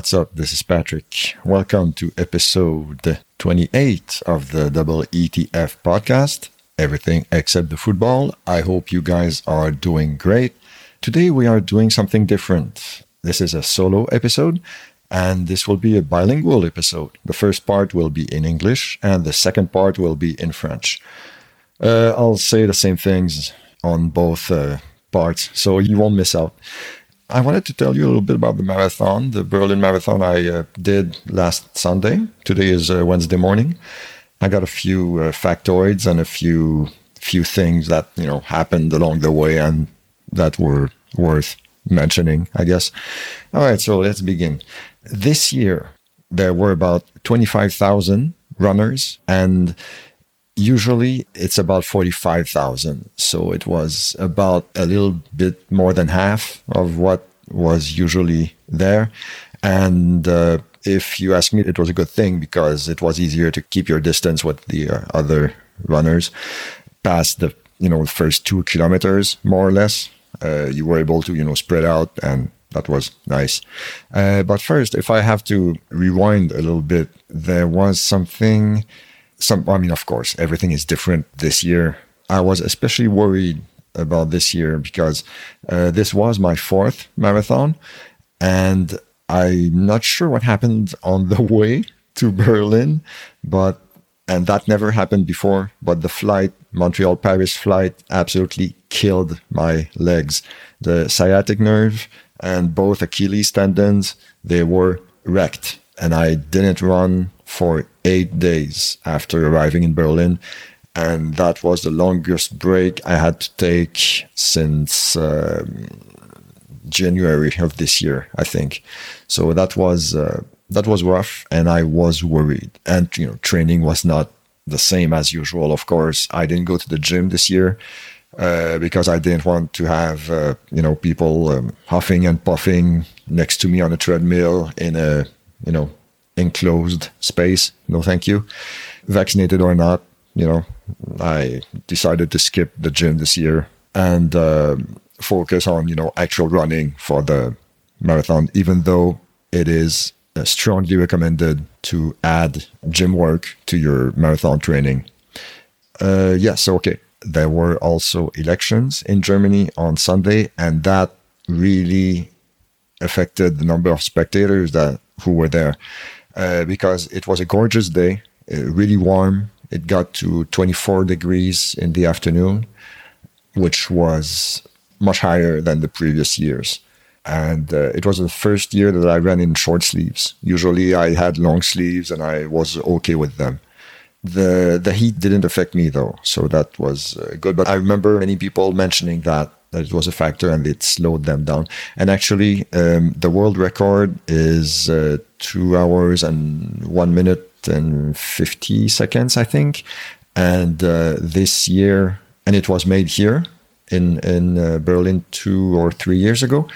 what's up? This is Patrick. Welcome to episode 28 of the Double ETF podcast. Everything except the football. I hope you guys are doing great. Today we are doing something different. This is a solo episode and this will be a bilingual episode. The first part will be in English and the second part will be in French. Uh, I'll say the same things on both uh, parts so you won't miss out. I wanted to tell you a little bit about the marathon, the Berlin Marathon I uh, did last Sunday. Today is uh, Wednesday morning. I got a few uh, factoids and a few few things that you know happened along the way and that were worth mentioning, I guess. All right, so let's begin. This year there were about 25,000 runners and usually it's about 45,000. So it was about a little bit more than half of what was usually there. And uh, if you ask me, it was a good thing because it was easier to keep your distance with the uh, other runners past the you know first two kilometers more or less. Uh, you were able to you know spread out and that was nice. Uh, but first, if I have to rewind a little bit, there was something some, I mean, of course, everything is different this year. I was especially worried about this year because uh, this was my fourth marathon, and I'm not sure what happened on the way to Berlin, but and that never happened before. But the flight, Montreal Paris flight, absolutely killed my legs. The sciatic nerve and both Achilles tendons they were wrecked, and I didn't run for eight days after arriving in Berlin. And that was the longest break I had to take since um, January of this year, I think. So that was uh, that was rough, and I was worried. And you know, training was not the same as usual. Of course, I didn't go to the gym this year uh, because I didn't want to have uh, you know people um, huffing and puffing next to me on a treadmill in a you know enclosed space. No, thank you. Vaccinated or not, you know, I decided to skip the gym this year and uh, focus on, you know, actual running for the marathon, even though it is uh, strongly recommended to add gym work to your marathon training. Uh, yes, okay. There were also elections in Germany on Sunday, and that really affected the number of spectators that who were there. Uh, because it was a gorgeous day, uh, really warm. It got to 24 degrees in the afternoon, which was much higher than the previous years. And uh, it was the first year that I ran in short sleeves. Usually I had long sleeves and I was okay with them. The the heat didn't affect me though, so that was uh, good. But I remember many people mentioning that that it was a factor and it slowed them down. And actually, um, the world record is uh, two hours and one minute and 50 seconds, I think. And uh, this year, and it was made here in, in uh, Berlin two or three years ago.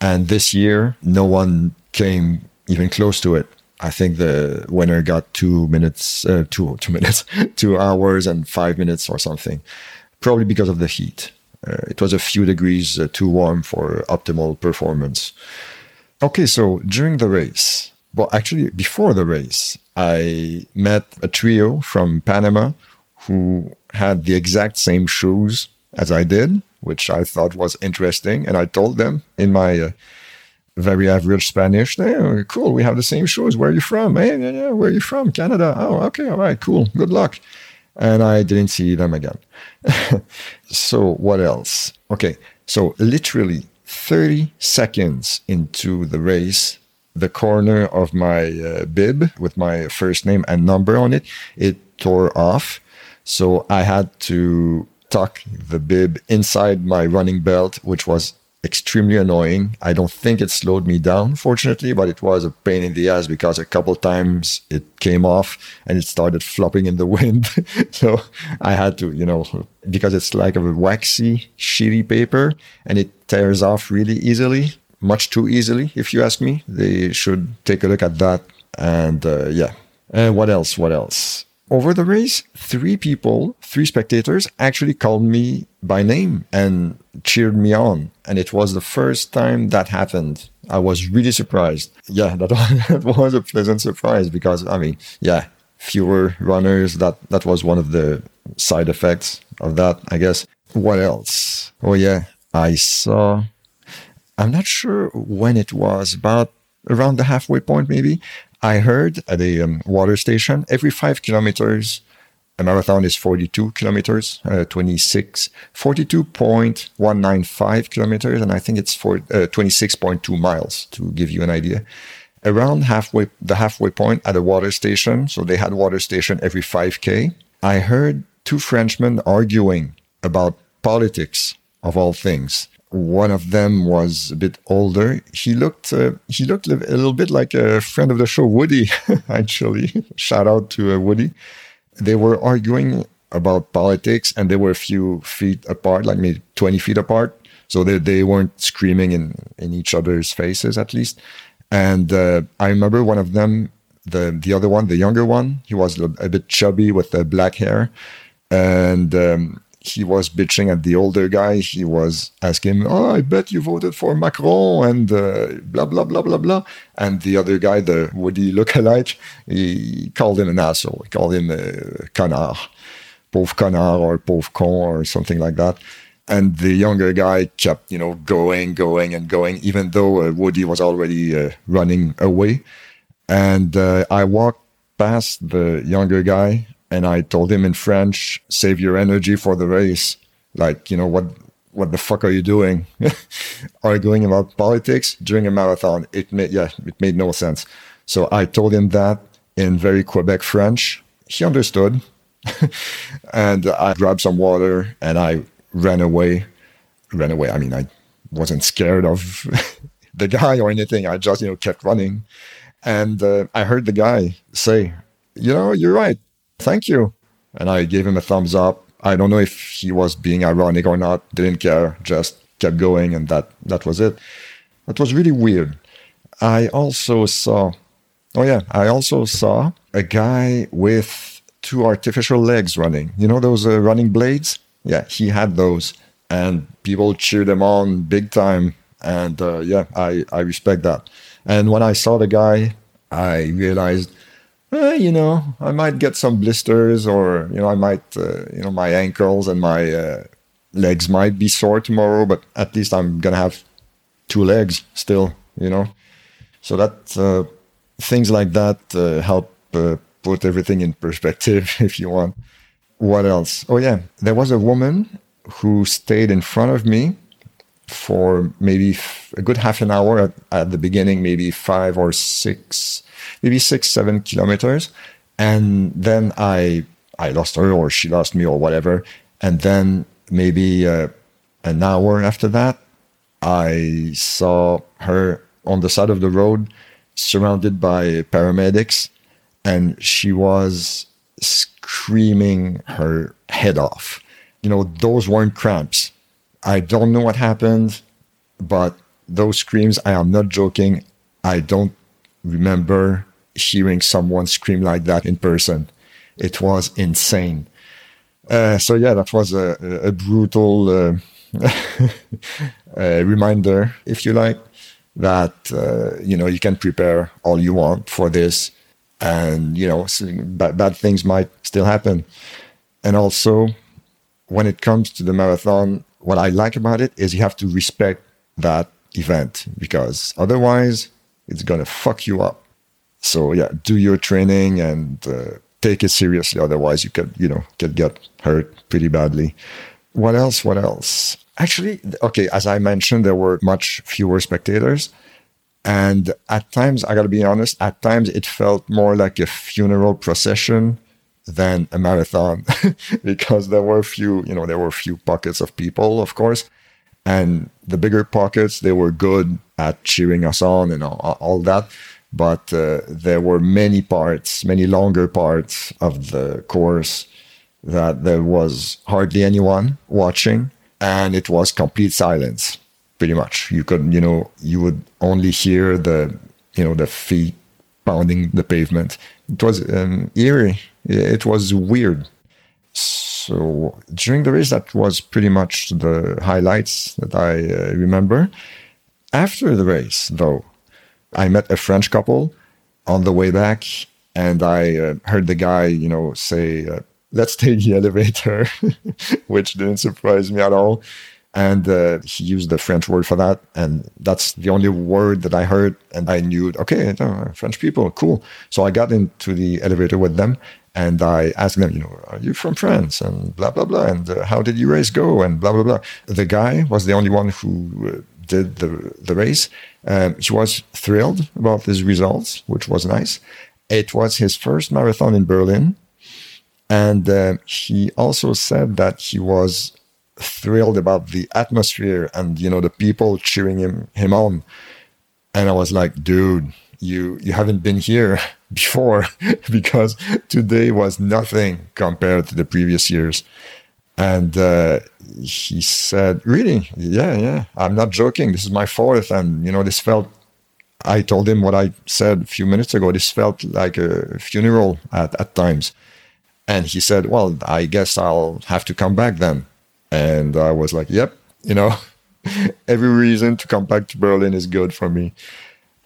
And this year, no one came even close to it. I think the winner got two minutes, uh, two, two minutes, two hours and five minutes or something, probably because of the heat. Uh, it was a few degrees uh, too warm for optimal performance. Okay, so during the race, well, actually, before the race, I met a trio from Panama who had the exact same shoes as I did, which I thought was interesting. And I told them in my uh, very average Spanish, hey, cool, we have the same shoes. Where are you from? Hey, yeah, yeah, where are you from? Canada. Oh, okay, all right, cool. Good luck and I didn't see them again. so what else? Okay, so literally 30 seconds into the race, the corner of my uh, bib with my first name and number on it, it tore off. So I had to tuck the bib inside my running belt, which was extremely annoying. I don't think it slowed me down, fortunately, but it was a pain in the ass because a couple times it came off and it started flopping in the wind. so I had to, you know, because it's like a waxy, shitty paper and it tears off really easily, much too easily, if you ask me. They should take a look at that. And uh, yeah. Uh, what else? What else? Over the race, three people, three spectators actually called me by name and cheered me on. And it was the first time that happened. I was really surprised. Yeah, that was a pleasant surprise because, I mean, yeah, fewer runners. That, that was one of the side effects of that, I guess. What else? Oh, yeah, I saw, I'm not sure when it was, about around the halfway point, maybe. I heard at a um, water station every five kilometers, a marathon is 42 kilometers, uh, 26, 42.195 kilometers, and I think it's for uh, 26.2 miles to give you an idea. Around halfway, the halfway point at a water station, so they had water station every 5K. I heard two Frenchmen arguing about politics of all things one of them was a bit older. He looked uh, he looked a little bit like a friend of the show, Woody. actually, shout out to uh, Woody. They were arguing about politics, and they were a few feet apart, like maybe twenty feet apart. So they they weren't screaming in in each other's faces, at least. And uh, I remember one of them, the the other one, the younger one. He was a, bit chubby with the black hair, and um, he was bitching at the older guy. He was asking, "Oh, I bet you voted for Macron," and uh, blah blah blah blah blah. And the other guy, the Woody lookalike, he called him an asshole. He called him a canard, pauvre canard, or pauvre con, or something like that. And the younger guy kept, you know, going, going, and going, even though uh, Woody was already uh, running away. And uh, I walked past the younger guy and I told him in French, "Save your energy for the race." Like, you know what? What the fuck are you doing? Arguing about politics during a marathon? It made yeah, it made no sense. So I told him that in very Quebec French. He understood, and I grabbed some water and I ran away. Ran away. I mean, I wasn't scared of the guy or anything. I just you know kept running, and uh, I heard the guy say, "You know, you're right thank you. And I gave him a thumbs up. I don't know if he was being ironic or not, didn't care, just kept going, and that, that was it. That was really weird. I also saw, oh yeah, I also saw a guy with two artificial legs running. You know those uh, running blades? Yeah, he had those, and people cheered him on big time. And uh, yeah, I, I respect that. And when I saw the guy, I realized eh, you know, I might get some blisters, or you know, I might, uh, you know, my ankles and my uh, legs might be sore tomorrow, but at least I'm gonna have two legs still, you know. So that uh, things like that uh, help uh, put everything in perspective, if you want. What else? Oh yeah, there was a woman who stayed in front of me for maybe a good half an hour at, at the beginning, maybe five or six maybe six, seven kilometers. And then I, I lost her or she lost me or whatever. And then maybe uh, an hour after that, I saw her on the side of the road surrounded by paramedics and she was screaming her head off. You know, those weren't cramps. I don't know what happened, but those screams, I am not joking. I don't remember hearing someone scream like that in person. It was insane. Uh, so yeah, that was a, a brutal uh, a reminder, if you like, that uh, you know you can prepare all you want for this, and you know bad, bad things might still happen. And also, when it comes to the marathon, what I like about it is you have to respect that event because otherwise it's gonna fuck you up so yeah, do your training and uh, take it seriously. Otherwise, you could you know could get hurt pretty badly. What else? What else? Actually, okay, as I mentioned, there were much fewer spectators. And at times, I gotta be honest, at times it felt more like a funeral procession than a marathon because there were a few, you know, there were a few pockets of people, of course. And the bigger pockets, they were good at cheering us on and all, all that but uh, there were many parts, many longer parts of the course that there was hardly anyone watching, and it was complete silence, pretty much. You could, you know, you would only hear the, you know, the feet pounding the pavement. It was um, eerie. It was weird. So during the race, that was pretty much the highlights that I uh, remember. After the race, though, I met a French couple on the way back, and I uh, heard the guy, you know, say, uh, "Let's take the elevator," which didn't surprise me at all. And uh, he used the French word for that, and that's the only word that I heard, and I knew, okay, French people, cool. So I got into the elevator with them, and I asked them, you know, are you from France? And blah, blah, blah. And uh, how did your race go? And blah, blah, blah. The guy was the only one who uh, did the, the race. Um, he was thrilled about his results, which was nice. It was his first marathon in Berlin. And uh, he also said that he was thrilled about the atmosphere and, you know, the people cheering him, him on. And I was like, dude, you you haven't been here before because today was nothing compared to the previous years. And uh, he said really? Yeah yeah. I'm not joking. This is my fourth and you know this felt i told him what i said a few minutes ago. This felt like a funeral at, at times. And he said well i guess i'll have to come back then. And i was like yep you know every reason to come back to berlin is good for me.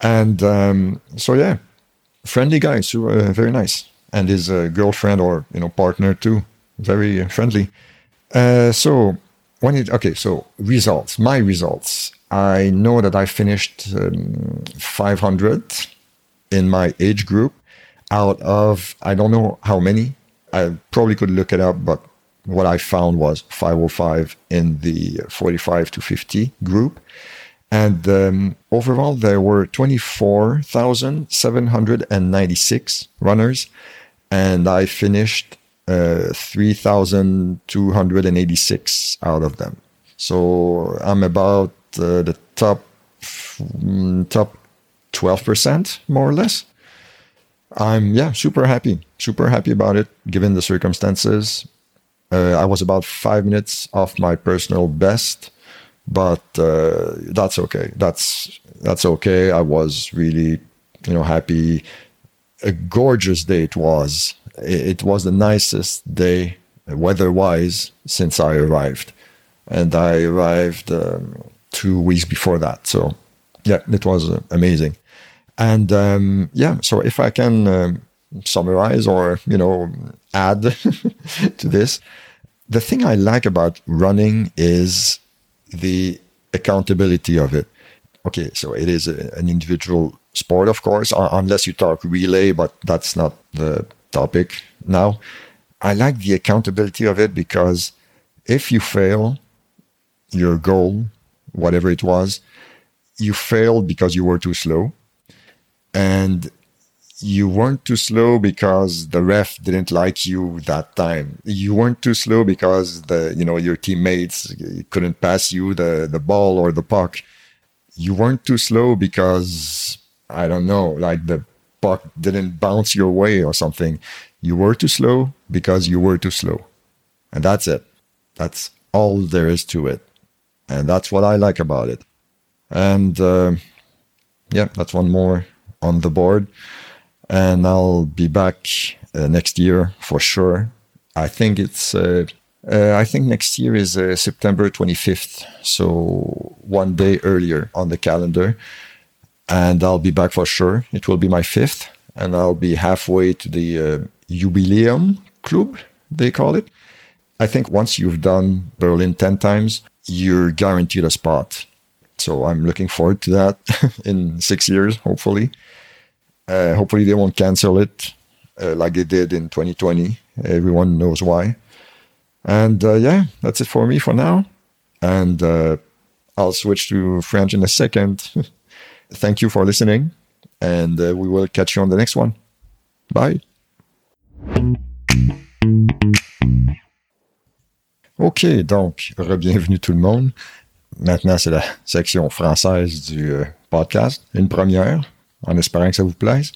And um, so yeah, friendly guy, so uh, very nice, and his uh, girlfriend or you know partner too, very friendly. Uh, so when it okay, so results, my results. I know that I finished um, 500 in my age group out of I don't know how many. I probably could look it up, but what I found was 505 in the 45 to 50 group. And um, overall, there were 24,796 runners, and I finished uh, 3,286 out of them. So I'm about uh, the top mm, top 12% more or less. I'm yeah super happy, super happy about it given the circumstances. Uh, I was about five minutes off my personal best but uh, that's okay. That's that's okay. I was really, you know, happy. A gorgeous day it was. It, was the nicest day weather-wise since I arrived, and I arrived um, two weeks before that. So, yeah, it was uh, amazing. And um, yeah, so if I can um, summarize or you know add to this, the thing I like about running is the accountability of it. Okay, so it is a, an individual sport, of course, unless you talk relay, but that's not the topic now. I like the accountability of it because if you fail your goal, whatever it was, you failed because you were too slow. And you weren't too slow because the ref didn't like you that time. You weren't too slow because the you know your teammates couldn't pass you the the ball or the puck. You weren't too slow because I don't know, like the puck didn't bounce your way or something. You were too slow because you were too slow. And that's it. That's all there is to it. And that's what I like about it. And uh, yeah, that's one more on the board and I'll be back uh, next year for sure. I think it's uh, uh, I think next year is uh, September 25th, so one day earlier on the calendar, and I'll be back for sure. It will be my fifth, and I'll be halfway to the uh, Jubileum Club, they call it. I think once you've done Berlin 10 times, you're guaranteed a spot. So I'm looking forward to that in six years, hopefully. Uh, hopefully, they won't cancel it uh, like they did in 2020. Everyone knows why. And uh, yeah, that's it for me for now. And uh, I'll switch to French in a second. Thank you for listening. And uh, we will catch you on the next one. Bye. OK, donc, re-bienvenue tout le monde. Maintenant, c'est la section française du euh, podcast, une première. En espérant que ça vous plaise.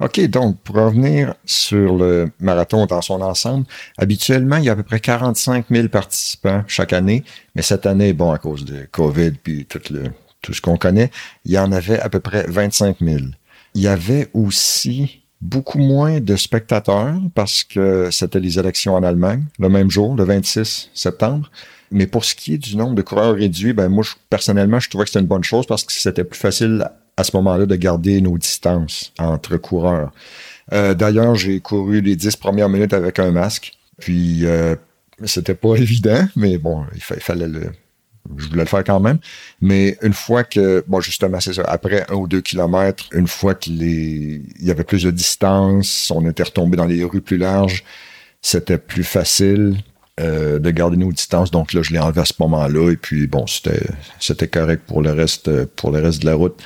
OK, donc pour revenir sur le marathon dans son ensemble, habituellement, il y a à peu près 45 000 participants chaque année, mais cette année, bon, à cause de COVID puis tout, ce qu'on connaît, il y en avait à peu près 25 000. Il y avait aussi beaucoup moins de spectateurs parce que c'était les élections en Allemagne le même jour, le 26 septembre. Mais pour ce qui est du nombre de coureurs réduits, ben moi, personnellement, je trouvais que c'était une bonne chose parce que c'était plus facile à ce moment-là de garder nos distances entre coureurs. Euh, D'ailleurs, j'ai couru les dix premières minutes avec un masque. Puis, euh, c'était pas évident, mais bon, il, fallait le... Je voulais le faire quand même. Mais une fois que, bon, justement, c'est ça, après un ou deux kilomètres, une fois qu'il il y avait plus de distance, on était retombé dans les rues plus larges, c'était plus facile euh, de garder nos distances. Donc là, je l'ai enlevé à ce moment-là. Et puis bon, c'était c'était correct pour le reste pour le reste de la route.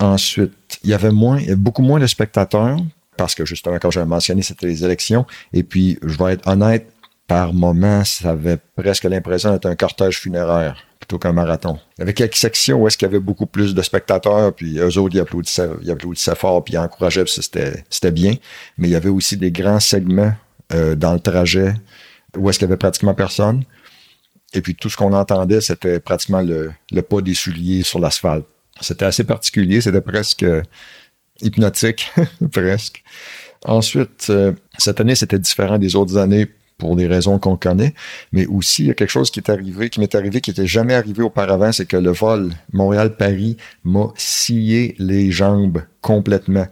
Ensuite, il y avait moins, beaucoup moins de spectateurs parce que justement, comme j'avais mentionné, c'était les élections. Et puis, je vais être honnête, par moment, ça avait presque l'impression d'être un cortège funéraire plutôt qu'un marathon. Il y avait quelques sections où est-ce qu'il y avait beaucoup plus de spectateurs, puis eux autres, ils applaudissaient, fort, puis ils encourageaient, puis c'était, c'était bien. Mais il y avait aussi des grands segments euh, dans le trajet où est-ce qu'il y avait pratiquement personne. Et puis tout ce qu'on entendait, c'était pratiquement le, pas des souliers sur l'asphalte. C'était assez particulier, c'était presque hypnotique, presque. Ensuite, euh, cette année, c'était différent des autres années pour des raisons qu'on connaît, mais aussi il y a quelque chose qui est arrivé, qui m'est arrivé, qui n'était jamais arrivé auparavant, c'est que le vol Montréal-Paris m'a scié les jambes complètement.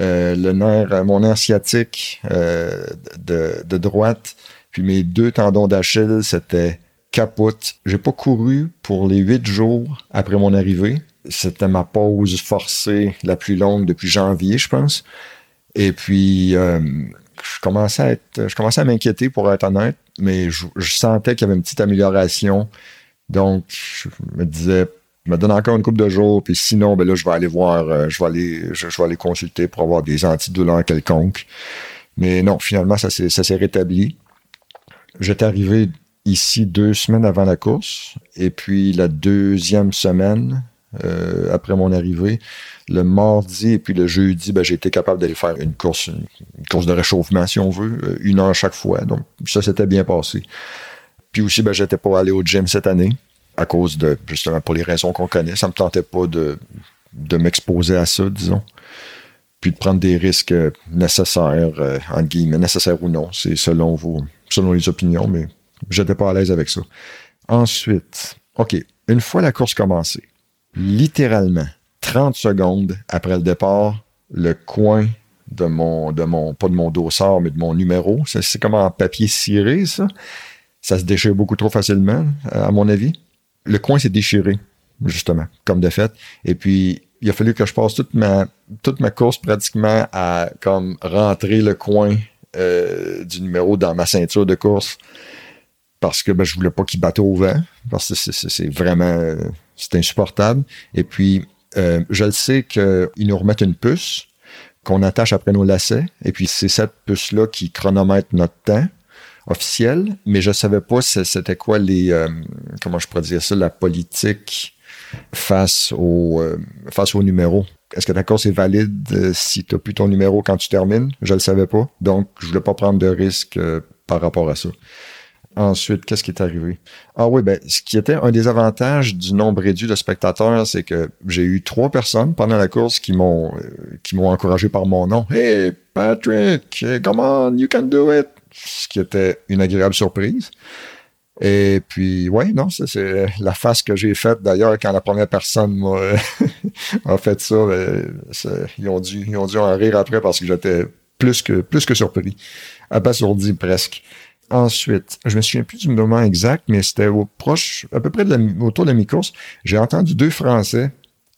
Euh, le nerf, mon nerf sciatique euh, de, de droite puis mes deux tendons d'Achille, c'était capote. J'ai pas couru pour les huit jours après mon arrivée. C'était ma pause forcée la plus longue depuis janvier, je pense. Et puis, euh, je commençais à être, je commençais à m'inquiéter pour être honnête, mais je, sentais qu'il y avait une petite amélioration. Donc, je me disais, je me donne encore une couple de jours, puis sinon, ben là, je vais aller voir, euh, je vais aller, je, vais aller consulter pour avoir des antidouleurs quelconques. Mais non, finalement, ça s'est rétabli. J'étais arrivé ici deux semaines avant la course. Et puis la deuxième semaine, euh, après mon arrivée, le mardi et puis le jeudi, ben, j'ai été capable d'aller faire une course, une, course de réchauffement, si on veut, euh, une heure chaque fois. Donc, ça s'était bien passé. Puis aussi, ben, j'étais pas allé au gym cette année à cause de, justement, pour les raisons qu'on connaît. Ça me tentait pas de, de m'exposer à ça, disons. Puis de prendre des risques nécessaires, euh, entre guillemets, nécessaires ou non. C'est selon vos, selon les opinions, mais j'étais pas à l'aise avec ça. Ensuite, OK, une fois la course commencée, littéralement, 30 secondes après le départ, le coin de mon, de mon, pas de mon dossard, mais de mon numéro, c'est comme en papier ciré, ça. Ça se déchire beaucoup trop facilement, à mon avis. Le coin s'est déchiré, justement, comme de fait. Et puis, il a fallu que je passe toute ma, toute ma course pratiquement à comme rentrer le coin euh, du numéro dans ma ceinture de course parce que ben, je voulais pas qu'il batte au vent, parce que c'est vraiment c'est insupportable. Et puis, euh, je le sais qu'ils nous remettent une puce qu'on attache après nos lacets, et puis c'est cette puce-là qui chronomètre notre temps officiel, mais je savais pas c'était quoi les euh, comment je pourrais dire ça, la politique face au face au numéro est-ce que ta course est valide euh, si tu n'as plus ton numéro quand tu termines? Je ne le savais pas. Donc, je voulais pas prendre de risque euh, par rapport à ça. Ensuite, qu'est-ce qui est arrivé? Ah oui, ben, ce qui était un des avantages du nombre réduit de spectateurs, c'est que j'ai eu trois personnes pendant la course qui m'ont euh, encouragé par mon nom. Hey, Patrick, come on, you can do it! Ce qui était une agréable surprise. Et puis, ouais, non, c'est la face que j'ai faite d'ailleurs quand la première personne m'a fait ça, ben, ils, ont dû, ils ont dû en rire après parce que j'étais plus que, plus que surpris, abasourdi presque. Ensuite, je me souviens plus du moment exact, mais c'était au proche, à peu près autour de la mi-course. J'ai entendu deux Français.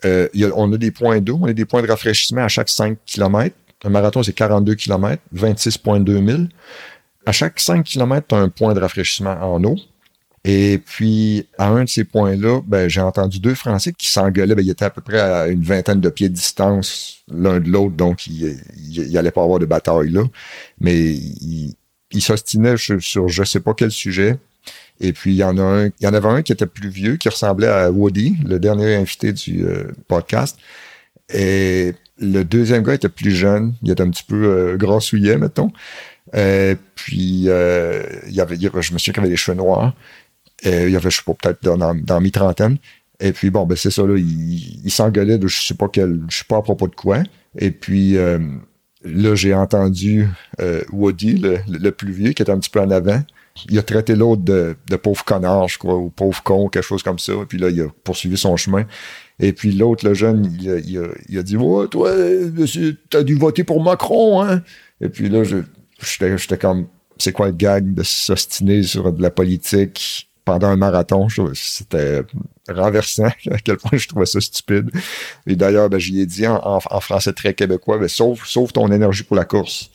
Euh, on a des points d'eau, on a des points de rafraîchissement à chaque 5 km. Un marathon, c'est 42 km, 26,2 000. À chaque 5 km, tu as un point de rafraîchissement en eau. Et puis, à un de ces points-là, ben, j'ai entendu deux Français qui s'engueulaient. Ben, ils étaient à peu près à une vingtaine de pieds de distance l'un de l'autre, donc il, il, allait pas avoir de bataille là. Mais il s'ostinaient sur, sur je sais pas quel sujet. Et puis, il y en a un, il y en avait un qui était plus vieux, qui ressemblait à Woody, le dernier invité du euh, podcast. Et le deuxième gars était plus jeune, il était un petit peu euh, grassouillet, mettons. Euh, puis, euh, il y avait, je me souviens qu'il avait des cheveux noirs. Euh, il y avait, je sais pas, peut-être dans, dans mi-trentaine. Et puis, bon, ben c'est ça, là, il, il s'engueulait de je sais pas quel, je sais pas à propos de quoi. Et puis, euh, là, j'ai entendu euh, Woody, le, plus vieux, qui était un petit peu en avant. Il a traité l'autre de, pauvre connard, je crois, ou pauvre con, quelque chose comme ça. Puis là, il a poursuivi son chemin. Et puis l'autre, le jeune, il a, dit Ouais, toi, t'as dû voter pour Macron, hein? Et puis là, j'étais comme C'est quoi le gag de s'ostiner sur de la politique pendant un marathon? C'était renversant à quel point je trouvais ça stupide. Et d'ailleurs, ben, j'y ai dit en, français très québécois ben, sauve, ton énergie pour la course.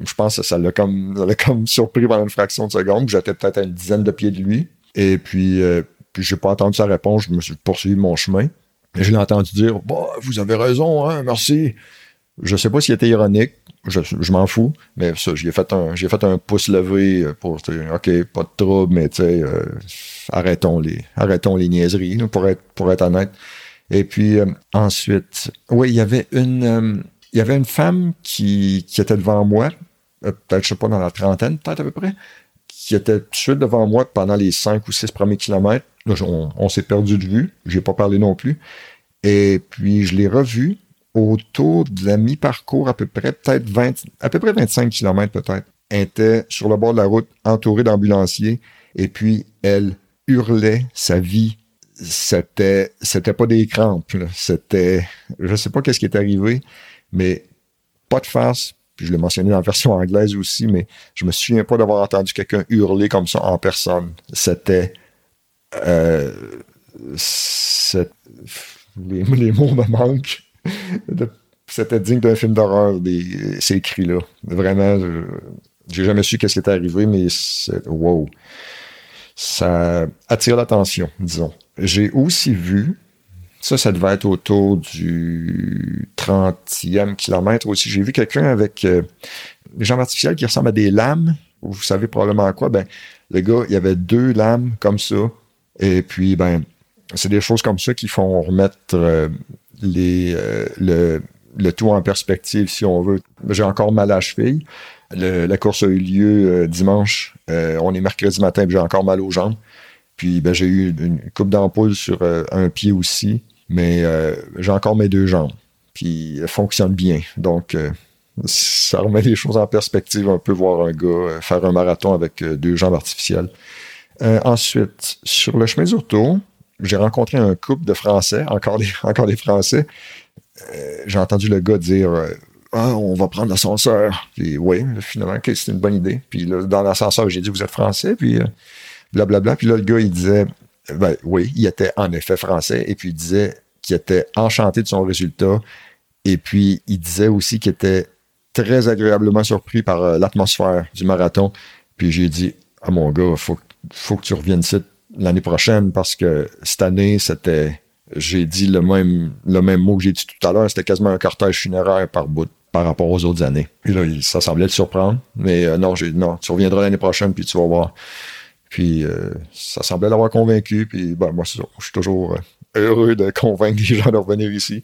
Je pense que ça l'a comme, comme surpris pendant une fraction de seconde. J'étais peut-être à une dizaine de pieds de lui. Et puis, euh, puis pas entendu sa réponse. Je me suis poursuivi mon chemin. Et je l'ai entendu dire bah, Vous avez raison, hein, merci. Je sais pas s'il était ironique, je, m'en fous, mais ça, j'ai fait un, j'ai fait un pouce levé pour OK, pas de trouble, mais tu sais, euh, arrêtons les, arrêtons les niaiseries, pour être, pour être honnête. Et puis euh, ensuite, oui, il y avait une, euh, il y avait une femme qui, qui était devant moi, peut-être, je sais pas, dans la trentaine, peut-être à peu près, qui était suite devant moi pendant les cinq ou six premiers kilomètres. on, s'est perdu de vue. J'ai pas parlé non plus. Et puis, je l'ai revu autour de la mi-parcours, à peu près, peut-être 20, à peu près 25 km peut-être. Était sur le bord de la route, entourée d'ambulanciers. Et puis, elle hurlait sa vie. C'était, c'était pas des crampes, C'était, je sais pas qu'est-ce qui est arrivé, mais pas de face, puis je l'ai mentionné dans la version anglaise aussi, mais je me souviens pas d'avoir entendu quelqu'un hurler comme ça en personne. C'était. Euh, les, mots me manquent. C'était digne d'un film d'horreur, ces cris-là. Vraiment, j'ai jamais su qu'est-ce qui était arrivé, mais. Wow! Ça attire l'attention, disons. J'ai aussi vu ça, ça devait être autour du 30e kilomètre aussi. J'ai vu quelqu'un avec euh, des jambes artificielles qui ressemblent à des lames. Vous savez probablement à quoi? Ben, le gars, il y avait deux lames comme ça. Et puis, ben, c'est des choses comme ça qui font remettre euh, euh, le, tout en perspective, si on veut. J'ai encore mal à la cheville. la course a eu lieu dimanche. on est mercredi matin, j'ai encore mal aux jambes. Puis ben, j'ai eu une coupe d'ampoule sur un pied aussi mais euh, j'ai encore mes deux jambes, puis elles fonctionnent bien. Donc, euh, ça remet les choses en perspective un peu, voir un gars euh, faire un marathon avec deux jambes artificielles. ensuite, sur le chemin du retour, j'ai rencontré un couple de Français, encore des, encore Français. j'ai entendu le gars dire ah, on va prendre l'ascenseur. Puis oui, finalement, c'est une bonne idée. Puis là, dans l'ascenseur, j'ai dit, vous êtes français, puis blablabla. Puis là, le gars, il disait, ben, oui, il était en effet français et puis il disait qu'il était enchanté de son résultat et puis il disait aussi qu'il était très agréablement surpris par euh, l'atmosphère du marathon. Puis j'ai dit, ah mon gars, faut, faut que tu reviennes ici l'année prochaine parce que cette année, c'était, j'ai dit le même, le même mot que j'ai dit tout à l'heure, c'était quasiment un cortège funéraire par bout par rapport aux autres années. Puis là, ça semblait te surprendre, mais euh, non, j'ai non, tu reviendras l'année prochaine puis tu vas voir. Puis euh, ça semblait l'avoir convaincu. Puis ben, moi, je suis toujours euh, heureux de convaincre les gens de revenir ici.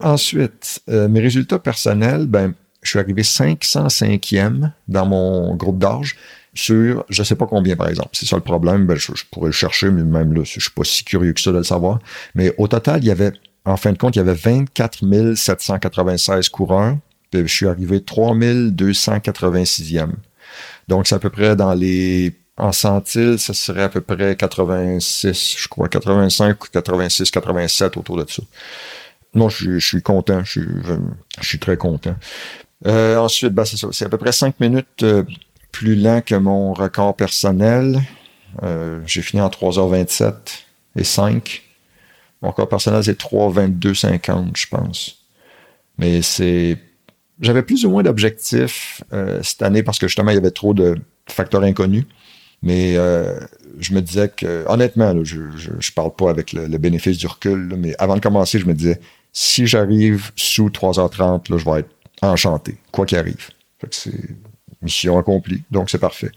Ensuite, mes résultats personnels, ben, je suis arrivé 505e dans mon groupe d'âge sur je sais pas combien, par exemple. C'est ça le problème. Ben, je, pourrais le chercher, mais même là, je suis pas si curieux que ça de le savoir. Mais au total, il y avait, en fin de compte, il y avait 24 796 coureurs. Puis je suis arrivé 3286e. Donc, c'est à peu près dans les en centile, ça serait à peu près 86, je crois, 85, 86, 87 autour de ça. Non, je, suis content, je suis, très content. Euh, ensuite, ben, c'est ça, c'est à peu près 5 minutes euh, plus lent que mon record personnel. Euh, j'ai fini en 3h27 et 5. Mon record personnel, c'est 3h22,50, je pense. Mais c'est... J'avais plus ou moins d'objectifs cette année parce que justement, il y avait trop de facteurs inconnus. Mais euh, je me disais que, honnêtement, je, je, parle pas avec le, bénéfice du recul, mais avant de commencer, je me disais, si j'arrive sous 3h30, là, je vais être enchanté, quoi qu'il arrive. c'est mission accomplie, donc c'est parfait.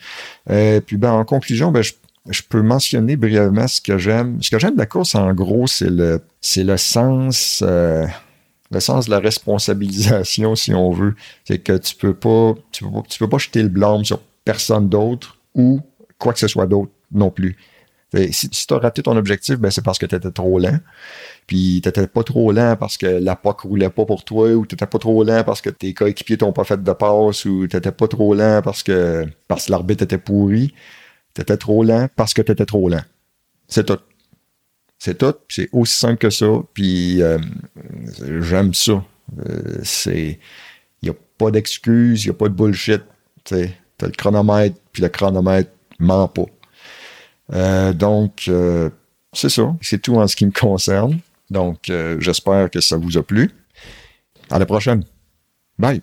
Et puis, ben, en conclusion, ben, je, peux mentionner brièvement ce que j'aime. Ce que j'aime de la course, en gros, c'est le, c'est le sens, euh, le sens de la responsabilisation, si on veut. C'est que tu peux pas, tu peux tu peux pas jeter le blâme sur personne d'autre ou quoi que ce soit d'autre non plus. Si, tu as raté ton objectif, ben c'est parce que tu étais trop lent. Puis t'étais pas trop lent parce que la POC roulait pas pour toi, ou t'étais pas trop lent parce que tes coéquipiers t'ont pas fait de passe, ou t'étais pas trop lent parce que parce que l'arbitre était pourri. T'étais trop lent parce que t'étais trop lent. C'est tout. C'est tout. C'est aussi simple que ça. Puis euh, j'aime ça. Euh, c'est. Il a pas d'excuses, il a pas de bullshit. T'as le chronomètre, puis le chronomètre ment pas. Euh, donc, c'est ça. C'est tout en ce qui me concerne. Donc, j'espère que ça vous a plu. À la prochaine. Bye.